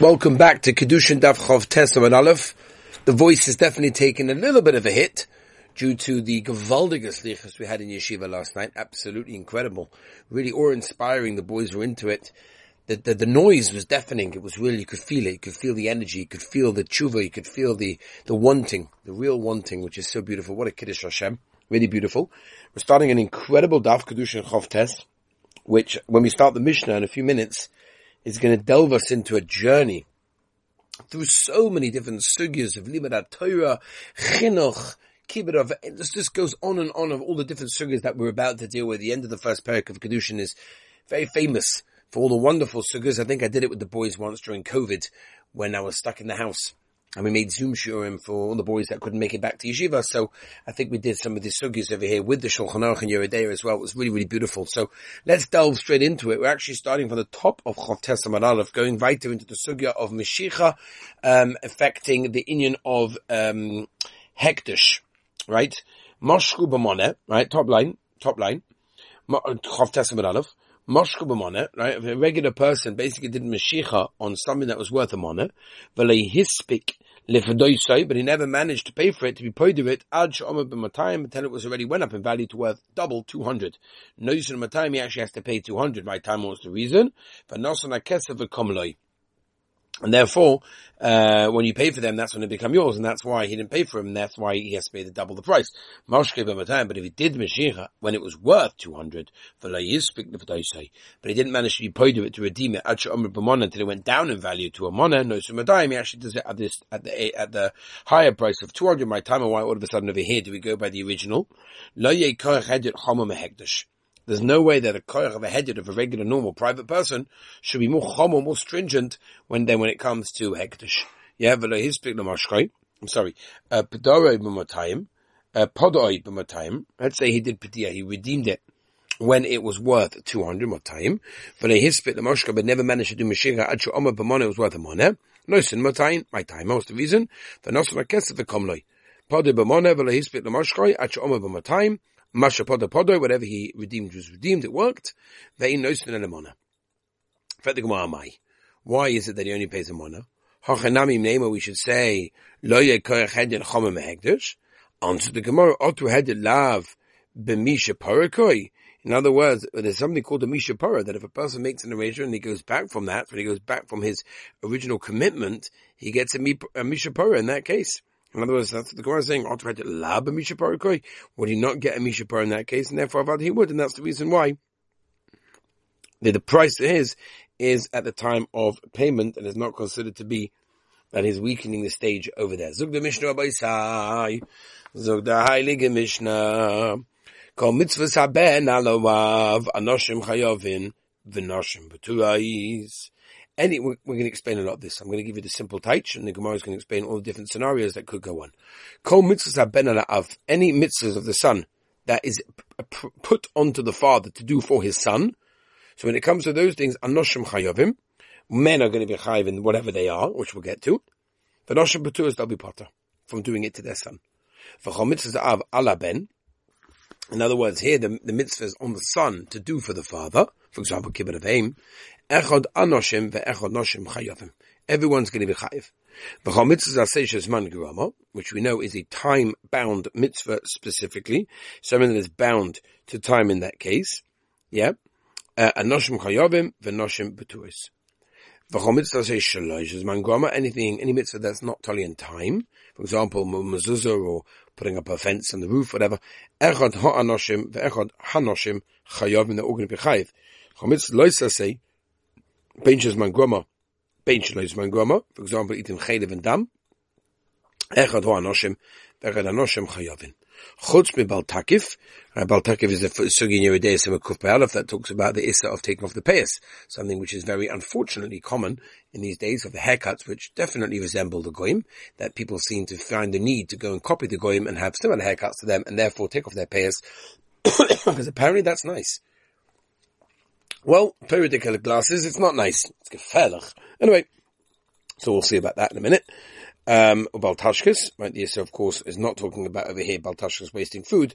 Welcome back to Kiddushin Daf Chov Testament Aleph. The voice has definitely taken a little bit of a hit due to the gewaldige slichas we had in yeshiva last night. Absolutely incredible. Really awe-inspiring. The boys were into it. The, the, the, noise was deafening. It was really, you could feel it. You could feel the energy. You could feel the tshuva. You could feel the, the wanting, the real wanting, which is so beautiful. What a Kiddush Hashem. Really beautiful. We're starting an incredible Daf Kiddushin Chov Test, which when we start the Mishnah in a few minutes, is going to delve us into a journey through so many different sugyas of Limud Torah, Chinuch, Kibbutz, this just goes on and on of all the different sugyas that we're about to deal with. The end of the first parak of Kiddushin is very famous for all the wonderful sugyas. I think I did it with the boys once during COVID when I was stuck in the house and we made Zoom shiurim for all the boys that couldn't make it back to yeshiva. So I think we did some of the sugyas over here with the Shulchan Aruch and Yoreh De'ah as well. It was really, really beautiful. So let's delve straight into it. We're actually starting from the top of Chav Testament Aleph, going right into the sugya of Meshicha, um, affecting the union of, um, Hekdesh, right? Moshku right? Top line, top line. Chav Testament Aleph. Moshku b'moneh, right? If a regular person basically did Meshicha on something that was worth a v'lei hispik but he never managed to pay for it, to be paid of it, ad she'omer b'matayim, until it was already went up in value to worth double, 200. Noisun matayim, he actually has to pay 200. My time was the reason. But nosan v'komloi. And therefore, uh, when you pay for them, that's when they become yours, and that's why he didn't pay for them, that's why he has to pay the double the price. But if he did Mashiach when it was worth 200, but he didn't manage to of it to redeem it, until it went down in value to a mona, no sumadayim, he actually does it at this, at the, at the higher price of 200 my time, and why all of a sudden over here do we go by the original? There's no way that a koyach of a hedyot of a regular normal private person should be more chomo, more stringent when then when it comes to hekdesh. Yeah, I'm sorry. Uh, Pedoroi b'matayim, uh, podoi b'matayim. Let's say he did pedia, he redeemed it when it was worth 200 matayim, the moshka, but never managed to do mashira ad omer b'moneh was worth a. No sin matayim, my time, most the reason. For nosan akesef the komloi. Podoi b'moneh, the moshka, ad omer b'matayim, Masha Podo Podo, whatever he redeemed was redeemed, it worked. They Ve'in noistin elemona. Why is it that he only pays a mona? Hachanami we should say, Lo yekoyach hedin. Answer the Gemara, Otu hedin lav. In other words, there's something called a Misha Pura, that if a person makes an arrangement and he goes back from that, when he goes back from his original commitment, he gets a, a Misha Pura in that case. In other words, that's the Gemara saying, lab a Would he not get a Mishapar in that case? And therefore, he would, and that's the reason why. The, the price is, is at the time of payment and is not considered to be that he's weakening the stage over there. Zug the Mishnah Abaisai. Zug the Heilige Mishnah. Kol mitzvahs haben alovav anoshim chayovin v'noshim b'turais any, we're, we're, going to explain a lot of this. I'm going to give you the simple taich, and the Gemara is going to explain all the different scenarios that could go on. Kol mitzvahs ben of any mitzvahs of the son that is put onto the father to do for his son. So when it comes to those things, anoshim chayovim, men are going to be chayiv in whatever they are, which we'll get to. The noshim betuas they'll be potter from doing it to their son. For mitzvahs av ala ben, in other words, here the, the mitzvah is on the son to do for the father. For example, kibbut of aim, Echad anoshim ve'echad noshim chayavim. Everyone's going to be chayiv. V'chol mitzvah zaseshes man which we know is a time-bound mitzvah specifically, something that is bound to time in that case. Yeah. Uh, anoshim chayavim ve'noshim betuis. V'chol mitzvah zaseshes man gerama, anything, any mitzvah that's not totally in time, for example, mezuzah or putting up a fence on the roof, whatever. Echad ha'anoshim ve'echad hanoshim chayavim, they're all going to be chayiv. Chol mitzvah loisa say, Benches mangroma, benches mangroma, for example, eating chaylev and dam. Echad ho anoshim, vechad anoshim chayavin. Chutz mi baltakif, uh, baltakif is a sugi in Yeridei Semakuf Be'alef that talks about the issa of taking off the payas, something which is very unfortunately common in these days of the haircuts which definitely resemble the goyim, that people seem to find the need to go and copy the goyim and have similar haircuts to them and therefore take off their payas, because apparently that's nice. Well, periodical glasses, it's not nice. It's gefährlich. Anyway, so we'll see about that in a minute. Um, Baltashkas, right, the Yisra, of course, is not talking about over here Baltashkas wasting food,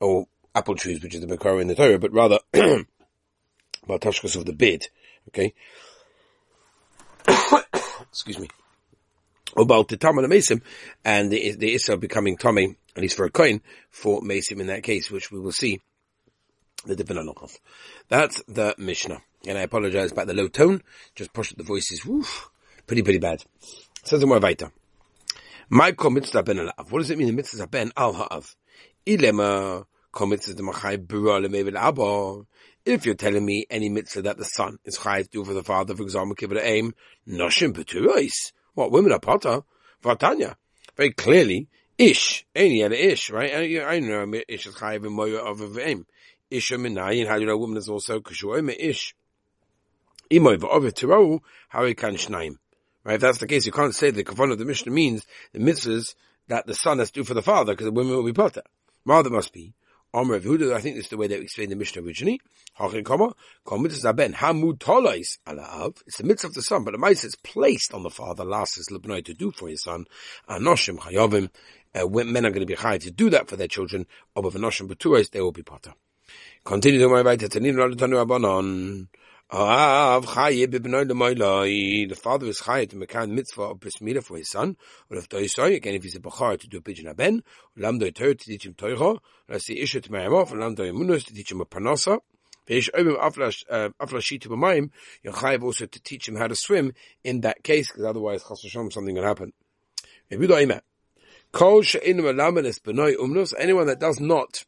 or apple trees, which is the Makara in the Torah, but rather Baltashkas of the bid, okay? excuse me, about the Tamar Mesim, and the, the Issa becoming Tommy, at least for a coin, for Mesim in that case, which we will see the halachas. That's the Mishnah. And I apologize about the low tone, just push up the voices, woof, pretty, pretty bad. Says more weiter. My mitzvah ben alav. What does it mean, the mitzvah ben al ha'av? Ilema mitzvah the machai bura lemevel abba. If you're telling me any mitzvah that the son is chai to do for the father, for example, give aim, noshim beturois. What, women are potter? Vatanya. Very clearly, ish, any other ish, right? I, I know ish is chai of a aim. Isha minayin, how do you know a woman is also kushuoime ish? Imoy how he can shnaim. Right? If that's the case, you can't say the kavon of the Mishnah means the mitzvahs that the son has to do for the father, because the women will be potter. Rather must be. Omer of Huda, I think this is the way we explained the Mishnah originally. Hachin kama, kol mitzvah ben, hamud tolais alav. It's the mitzvah of the son, but the mitzvah is placed on the father, last is lebnoi to do for his son. Anoshim chayovim, uh, men are going to be high to do that for their children. Of anoshim betuais, they will be potter. Continue to my right, Tanin Radutanu Abanon. Av Chaye b'bnoi l'moiloi. The father is Chaye to make a mitzvah of bris for his son. Or if Toisoi, again, if he's a Bachar to do a pigeon aben. Lamdoi Torah to teach him. Let's see Isha to marry him off. Lamdoi Munus to teach him a Panasa. Veish Obim Aflashi uh, to B'mayim. You're Chaye also to teach him how to swim in that case, because otherwise Chas Hashem something will happen. B'noi umnus. Anyone that does not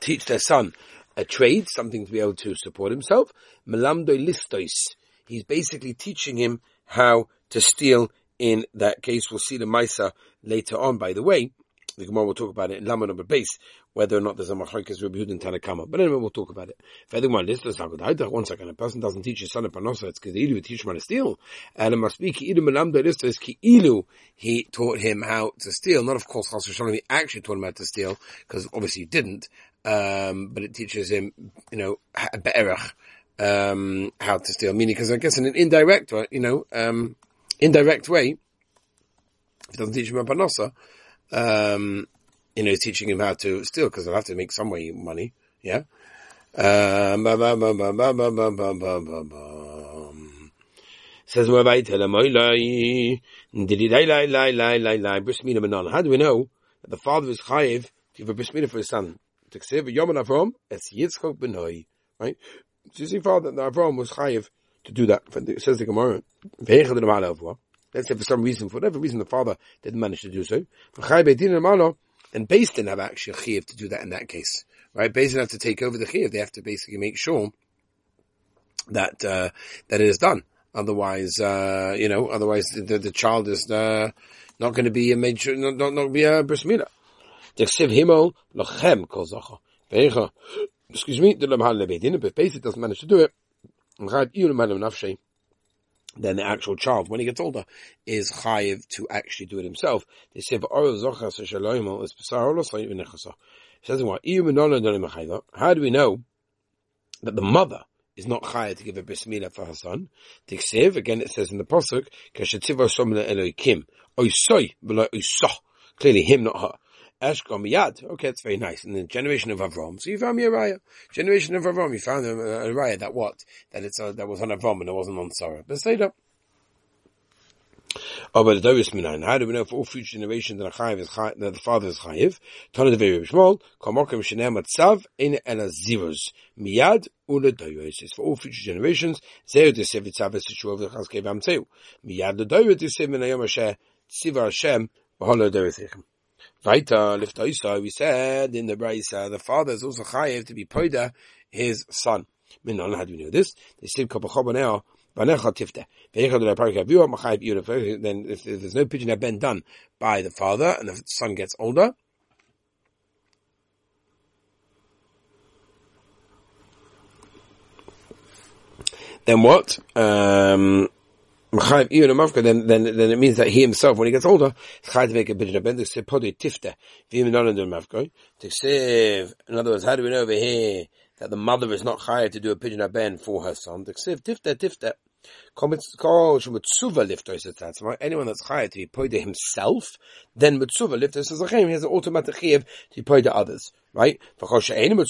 teach their son a trade, something to be able to support himself. Melamdoi listois. He's basically teaching him how to steal in that case. We'll see the Maisa later on, by the way. The Gemara will talk about it in Lama number base, whether or not there's a Machlokes Yehuda and Tanakama. But anyway, we'll talk about it. One, second. A person doesn't teach his son a panosa, it's because he teach him how to steal. And it must be Ki'ilu Melamda Listos Ki'ilu. He taught him how to steal. Not of course, Chas he actually taught him how to steal, because obviously he didn't. Um, but it teaches him, you know, be'erach, um, how to steal. Meaning, because I guess in an indirect, way, you know, um, indirect way, if it doesn't teach him a panosa, um, you know, teaching him how to steal because they'll have to make some way money. Yeah. Um, Says Rabbi How do we know that the father is chayiv to give a bris for his son? Tiksiv Yom Avram es Yitzchok benoi. Right. So you see, father, that Avram was chayiv to do that. It says the Gemara. Let's say for some reason, for whatever reason, the father didn't manage to do so. And didn't have actually a chiyuv to do that in that case, right? Didn't have to take over the chiyuv. They have to basically make sure that uh, that it is done. Otherwise, uh, you know, otherwise the, the child is uh, not going to be a major, not, not, not be a bris milah. himol lochem kol Excuse me, the lemhan lebedin, but Beis doesn't manage to do it then the actual child, when he gets older, is chayiv to actually do it himself. They say, says How do we know that the mother is not chayiv to give a bismillah for her son? Tiksiv, again it says in the Pasuk, Kashetziva Somna Eloikim, Oisoi, Clearly him, not her. Eshkom Yad. Okay, it's very nice. And the generation of Avram. So you found me a raya. Generation of Avram. You found a, a raya that what? That it's uh, that was on Avram and it wasn't on Sarah. But. Oh, but the. How do we know for all future generations that, is chayiv, that the father is chayiv? Tana the very small. Kamokim shenem matzav in ela zivos miyad ule doyos. It's for all future generations. Zeh de sev itzav esishuv lechazkev amteu. Miyad the doyos de sev minayom asher tziva Hashem v'holo liftoisa, we said in the Braisa, the father is also chayiv to be poida his son. Minon, how do we know this? They said tifte. Then if, if there's no pigeon that been done by the father and the son gets older, then what? Um, even a mafka, then, then, then it means that he himself, when he gets older, is chayav to make a bidin ben, to say podi tifta, v'im non under mafka, to save, in other words, how do we know over here that the mother is not chayav to do a pigeon ben for her son? To save tifta, tifta, Anyone that's chayav to be poida himself, then mitzuva liftos is he has an automatic chayav to poida others, right? Anyone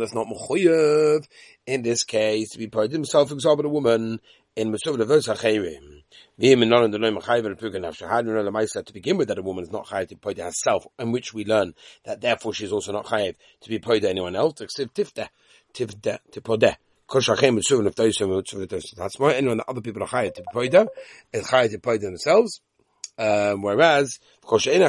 that's not mechuyev in this case to be poida himself, for example, a woman in Mesuv Levos HaCheirim. V'im in the loim chayiv and pugan nafsha. How do we know the Maisa to begin with that a woman is not chayiv to poida herself, in which we learn that therefore she is also not chayiv to be poida anyone else, except tifte, tifte, to podeh. Kol shachem mitzvah of those who That's more. Anyone that other people are chayiv to be poida is chayiv to poida themselves. Um, whereas, of course, how do we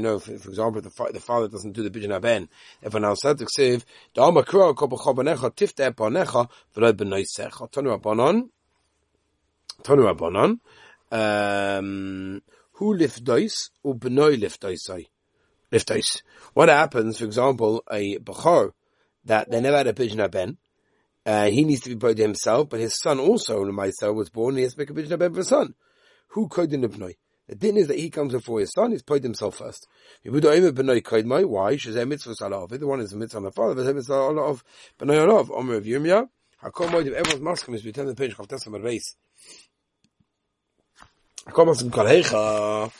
know, for, for example, the, the father doesn't do the Bidjan Aben? If an said to Ksiv, Da'ama Kura Kopa Chobanecha Tifte Panecha V'loi B'noisecha. Tonu Rabbanon, Tonu Rabbanon, um, Hu Lifdois U B'noi Lifdoisai. Lifdois. What happens, for example, a Bechor, that they never had a Bidjan Ben. Uh, he needs to be paid himself, but his son also, Lemaisa, was born, he has to make a ben for his son. Who koydin ibnoi? The din is that he comes before his son, he's paid himself first. Why? The one is a mitzvah on the father, but mitzvah of b'noi alav. Omer of Yirmiyah. Hakol moed, everyone's masking is we turn the page, chav tesam reis. Hakol maskim kol heicha.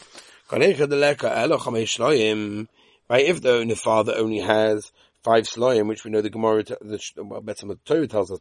Kol elo chamesh shloim. Right, if the, the father only has five slayim, which we know the Gemara, the well, Torah tells us,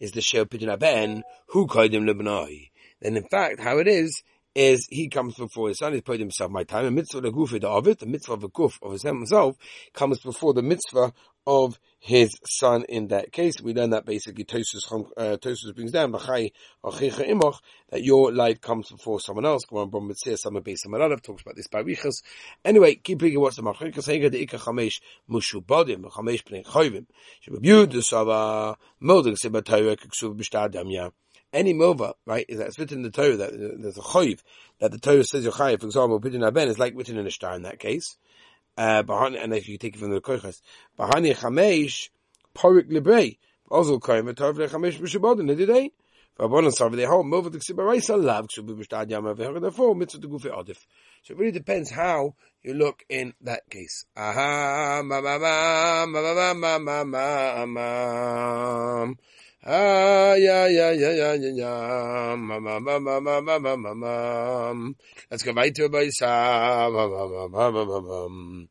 is the Sheo Pidyon Aben, who kaidim lebnai. Then in fact, how it is, is he comes before his son, he's put himself my time, and mitzvah the guf of it, the mitzvah of the guf of himself comes before the mitzvah of his son in that case. We learn that basically Tosfos, uh, Tosfos brings down that your life comes before someone else. Talks about this by Riches. Anyway, keep reading what's the Machikas Hega the Ika Chamesh Mushubadim, Chamesh Pnei Choivim. Shababud the Sava, Modig Sibatayra, Kiksuv Bishtadam, yeah any mova, right, that's written in the Torah, that uh, there's a choiv, that the Torah says you're chayiv, for example, pidyon aben is like written in a star in that case. Uh, and if you take it from the koiches, bahani chamesh, porik librei, also koyim, v'tov lechamesh b'shabodin, nididei. and sarve they hold mova t'ksib b'reisa lav, k'shub b'shtad yam avher, therefore, mitzvah to t'gufi odif. So it really depends how you look in that case. Aha, ma ma ma, ma ma ma ma ma ma ma. Ay, ay, ay, ay, ay, ay, ay, mama. Let's go right to Rabbi Yisrael. Mama, mama, mama, mama.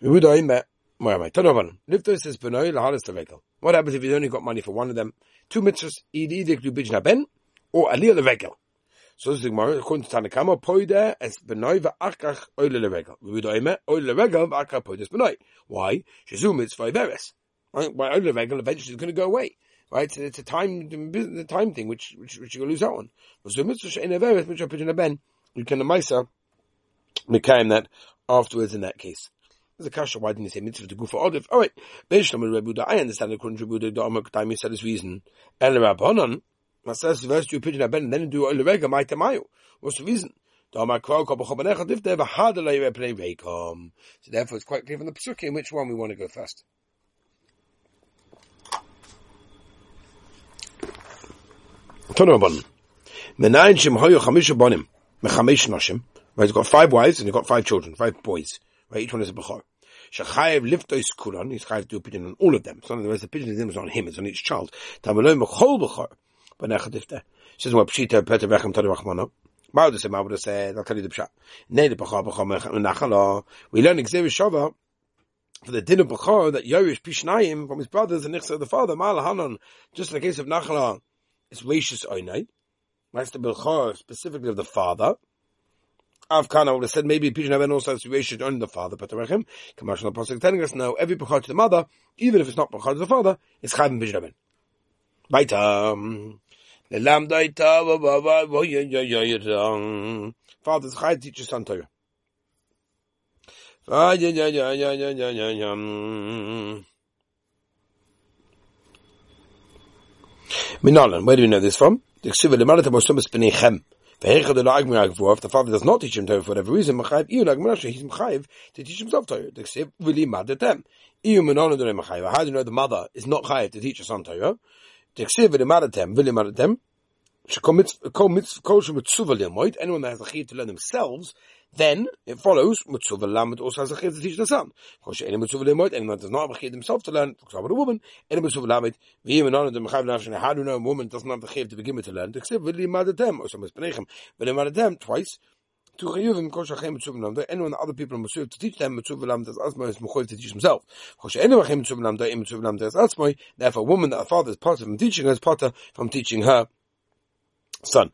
Yehuda Imer, where am I? Tanovan. Lifto says, Benoi, lahalas tevekel. What happens if you only got money for one of them? Two mitzvahs, either do bijna ben, or aliyah the levekel. So this is Gemara, according to Tanakama, poide es benoi va'achach oile levekel. Yehuda Imer, oile levekel va'achach poide es benoi. Why? Shizum mitzvah iberes. Right? By only regular eventually it's going to go away. Right? So it's a time, the time thing, which, which, which you're going to lose out on. So mitzvah in a very, which I put in a ben, you can amaisa, became that afterwards in that case. There's a kasha, why didn't he say mitzvah to go for olive? Alright. I understand according to Rebuda, the Amar Kataimi said his reason. El Rabbanon, you put in a ben, then do oil rega, my tamayo. What's the reason? So therefore it's quite clear from the Pesukim which one we want to go first. Right, he's got five wives and he's got five children, five boys. Right, each one is a Bechor. Shachayev liftois kulan, he's chayev to a on all of them. So in other words, the pigeon is on him, it's on each child. Mechol bechor. She says, pshita, peta vechem said, I'll tell you the pshat. Nei de bechor bechor. We learn Xavier Shava, for the din of Bechor, that Yorish Pishnayim, from his brothers and Nichsa the father, Ma'al just in the case of Nachala, it's Rishis Oinai. That's the Bilchor specifically of the father. Av Kana would have said maybe Pidyon Aben also has Rishis on the father, but Rechem, Kamashal Pasuk telling us now, every Bechor to the mother, even if it's not Bechor to the father, it's Chayim Pidyon Aben. Baita. Lelam Daita, Baba, Minalan, where do we know this from? The Ksiva Lemaratim Osomas Benechem. If the father does not teach him Torah for whatever reason, he's Machayev to teach himself Torah. How do you know the mother is not Chayev to teach her son Torah? Anyone that has a Chayev to learn themselves then it follows mitzvah lamed also has a chiyuv to teach the son. Anyone that does not have a chiyuv himself to learn, for example, a woman, any mitzvah lamed, how do know a woman doesn't have the chiyuv to begin with to learn? Twice. to chayuvim kol shachem mitzvah lamda, anyone other people are mitzvah to teach them mitzvah lamda as asma is mechoyev to teach himself. Kol she'enu achem mitzvah lamda, im mitzvah lamda as asma, therefore a woman that her father is part of from teaching her is part of from teaching her son.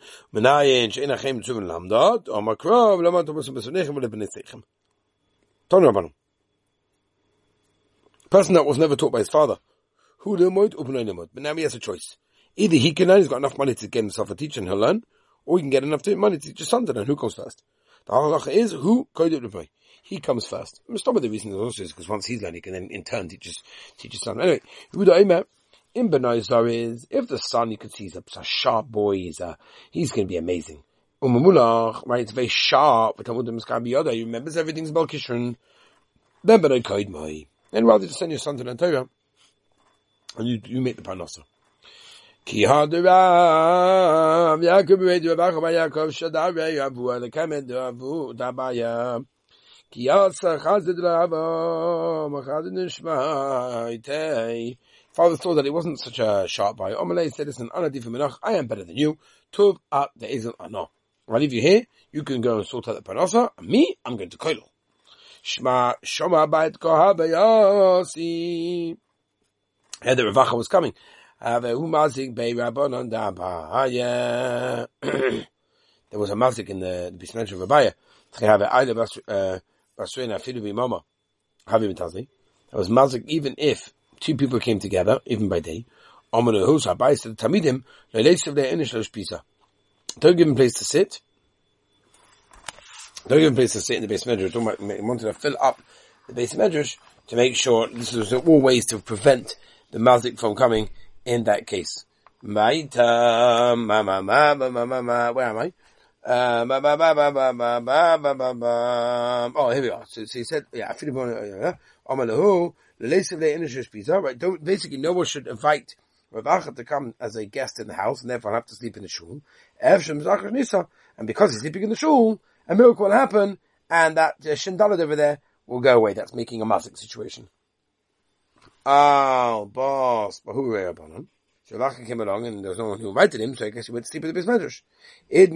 Person that was never taught by his father. Who. But now he has a choice. Either he can learn, he's got enough money to get himself a teacher and he'll learn, or he can get enough money to teach his son to learn. Who comes first? The halacha is who He comes first. Of the reason is also is because once he's learning, he can then in turn teach his, teach his son. Anyway, in Benazar is, if the son you can see he's a, sharp boy, he's a, he's going to be amazing. Umamulach, right, it's very sharp, but Talmud Miskabi he remembers everything's Balkishran. Then Benay Koid Mai. And rather just send your son to the Torah, and you, you make the parnasa. Ki hadurav Yaakov reid Rav Acham Yaakov Shadar Yavu Alekemed Yavu Dabaya Ki yasa Chazid Rava Machad Nishma Itei Father thought that he wasn't such a sharp boy. Omalei said, listen, I am better than you. Tuv at uh, the Ezel Ano. I'll leave you here. You can go and sort out the parnasa. Me, I'm going to Koilo. Shma Shoma Bait Kohabayasi. Here the Rav Acha was coming. There was a mazik in the, the Bismench of Rabaya. Uh, there was mazik even if two people came together, even by day. Don't give him place to sit. Don't give him place to sit in the base medrash. wanted to fill up the base medrash to make sure this was all ways to prevent the mazik from coming in that case. Where am I? Oh, here we are. So, so he said, yeah, Amalahu, right? Don't, basically, no one should invite Rav Acha to come as a guest in the house and therefore have to sleep in the shul. And because he's sleeping in the shul, a miracle will happen and that uh, Shindalad over there will go away. That's making a mazik situation. Oh, boss. But who were upon him? Shalach came along and there was no one who invited him, so I guess he went to sleep at the Bismedrash. Id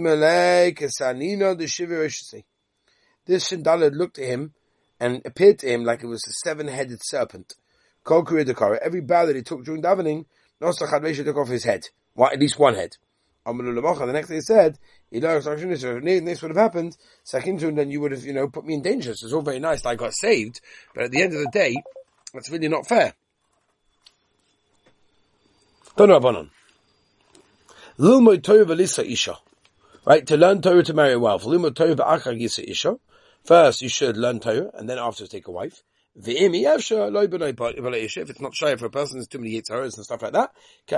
This Shindalad looked at him and appeared to him like it was a seven-headed serpent. Kol Every bow that he took during davening, Nosach Hadresha took off his head. Well, at least one head. The next day he said, this would have happened, Sakintun, then you would have, you know, put me in danger. So it's all very nice that I got saved, but at the end of the day, that's really not fair. Don't Rabbanon. Lilmoy Torah v'lisa isha. Right, to learn Torah to marry a wife. Lilmoy Torah v'achar gisa isha. First, you should learn Torah, and then after take a wife. If it's not shy for a person, there's too many yitzharas and stuff like that.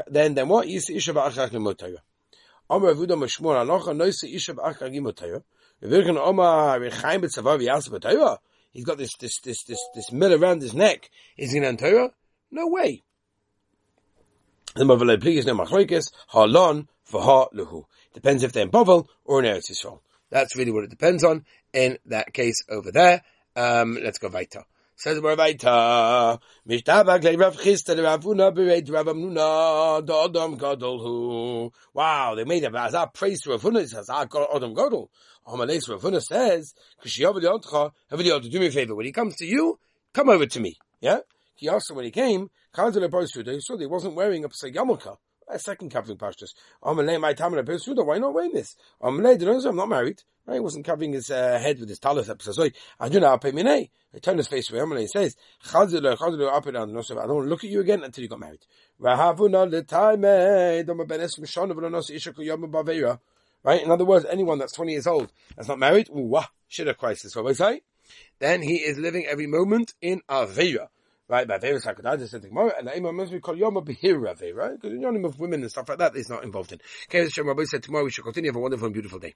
Then, then what? Yisa isha v'achar limot Torah. Amar Avuda Mashmur Alocha Noisa Isha v'achar gimot Torah. V'virkan Omar Rechaim b'tzavav yasa b'Torah. He's got this, this, this, this, this mill around his neck. Is he an Torah? No way. The please no machloikis halon v'ha luhu. Depends if they're in Bavel or in Eretz Yisrael. That's really what it depends on in that case over there. Um, let's go weiter. Says more weiter. Mishtabak le Rav Chisda le Rav Huna bereit Rav Amnuna the Adam Gadol hu. Wow, they made a bazar praise to Rav Huna. He says, ah, Adam Gadol. Amalei Rav Huna says, Kishiyavli Otcha, Havli do me a favor. When he comes to you, come over to me. Yeah? He also, when he came, he saw he wasn't wearing a Pesach yarmulke. A second covering pashtus. my Why not wearing this? I'm not married. He wasn't covering his uh, head with his talus. I do not pay me. He turned his face away. He says, I don't look at you again until you got married. Right? In other words, anyone that's 20 years old that's not married, ooh, wah, shit a crisis. What I say? Then he is living every moment in Avera. Right, by Averis HaKadosh, said the Gemara, and the must be called Yom Behir Because in the name of women and stuff like that is not involved in. Okay, Rabbi said tomorrow we should continue. Have a wonderful and beautiful day.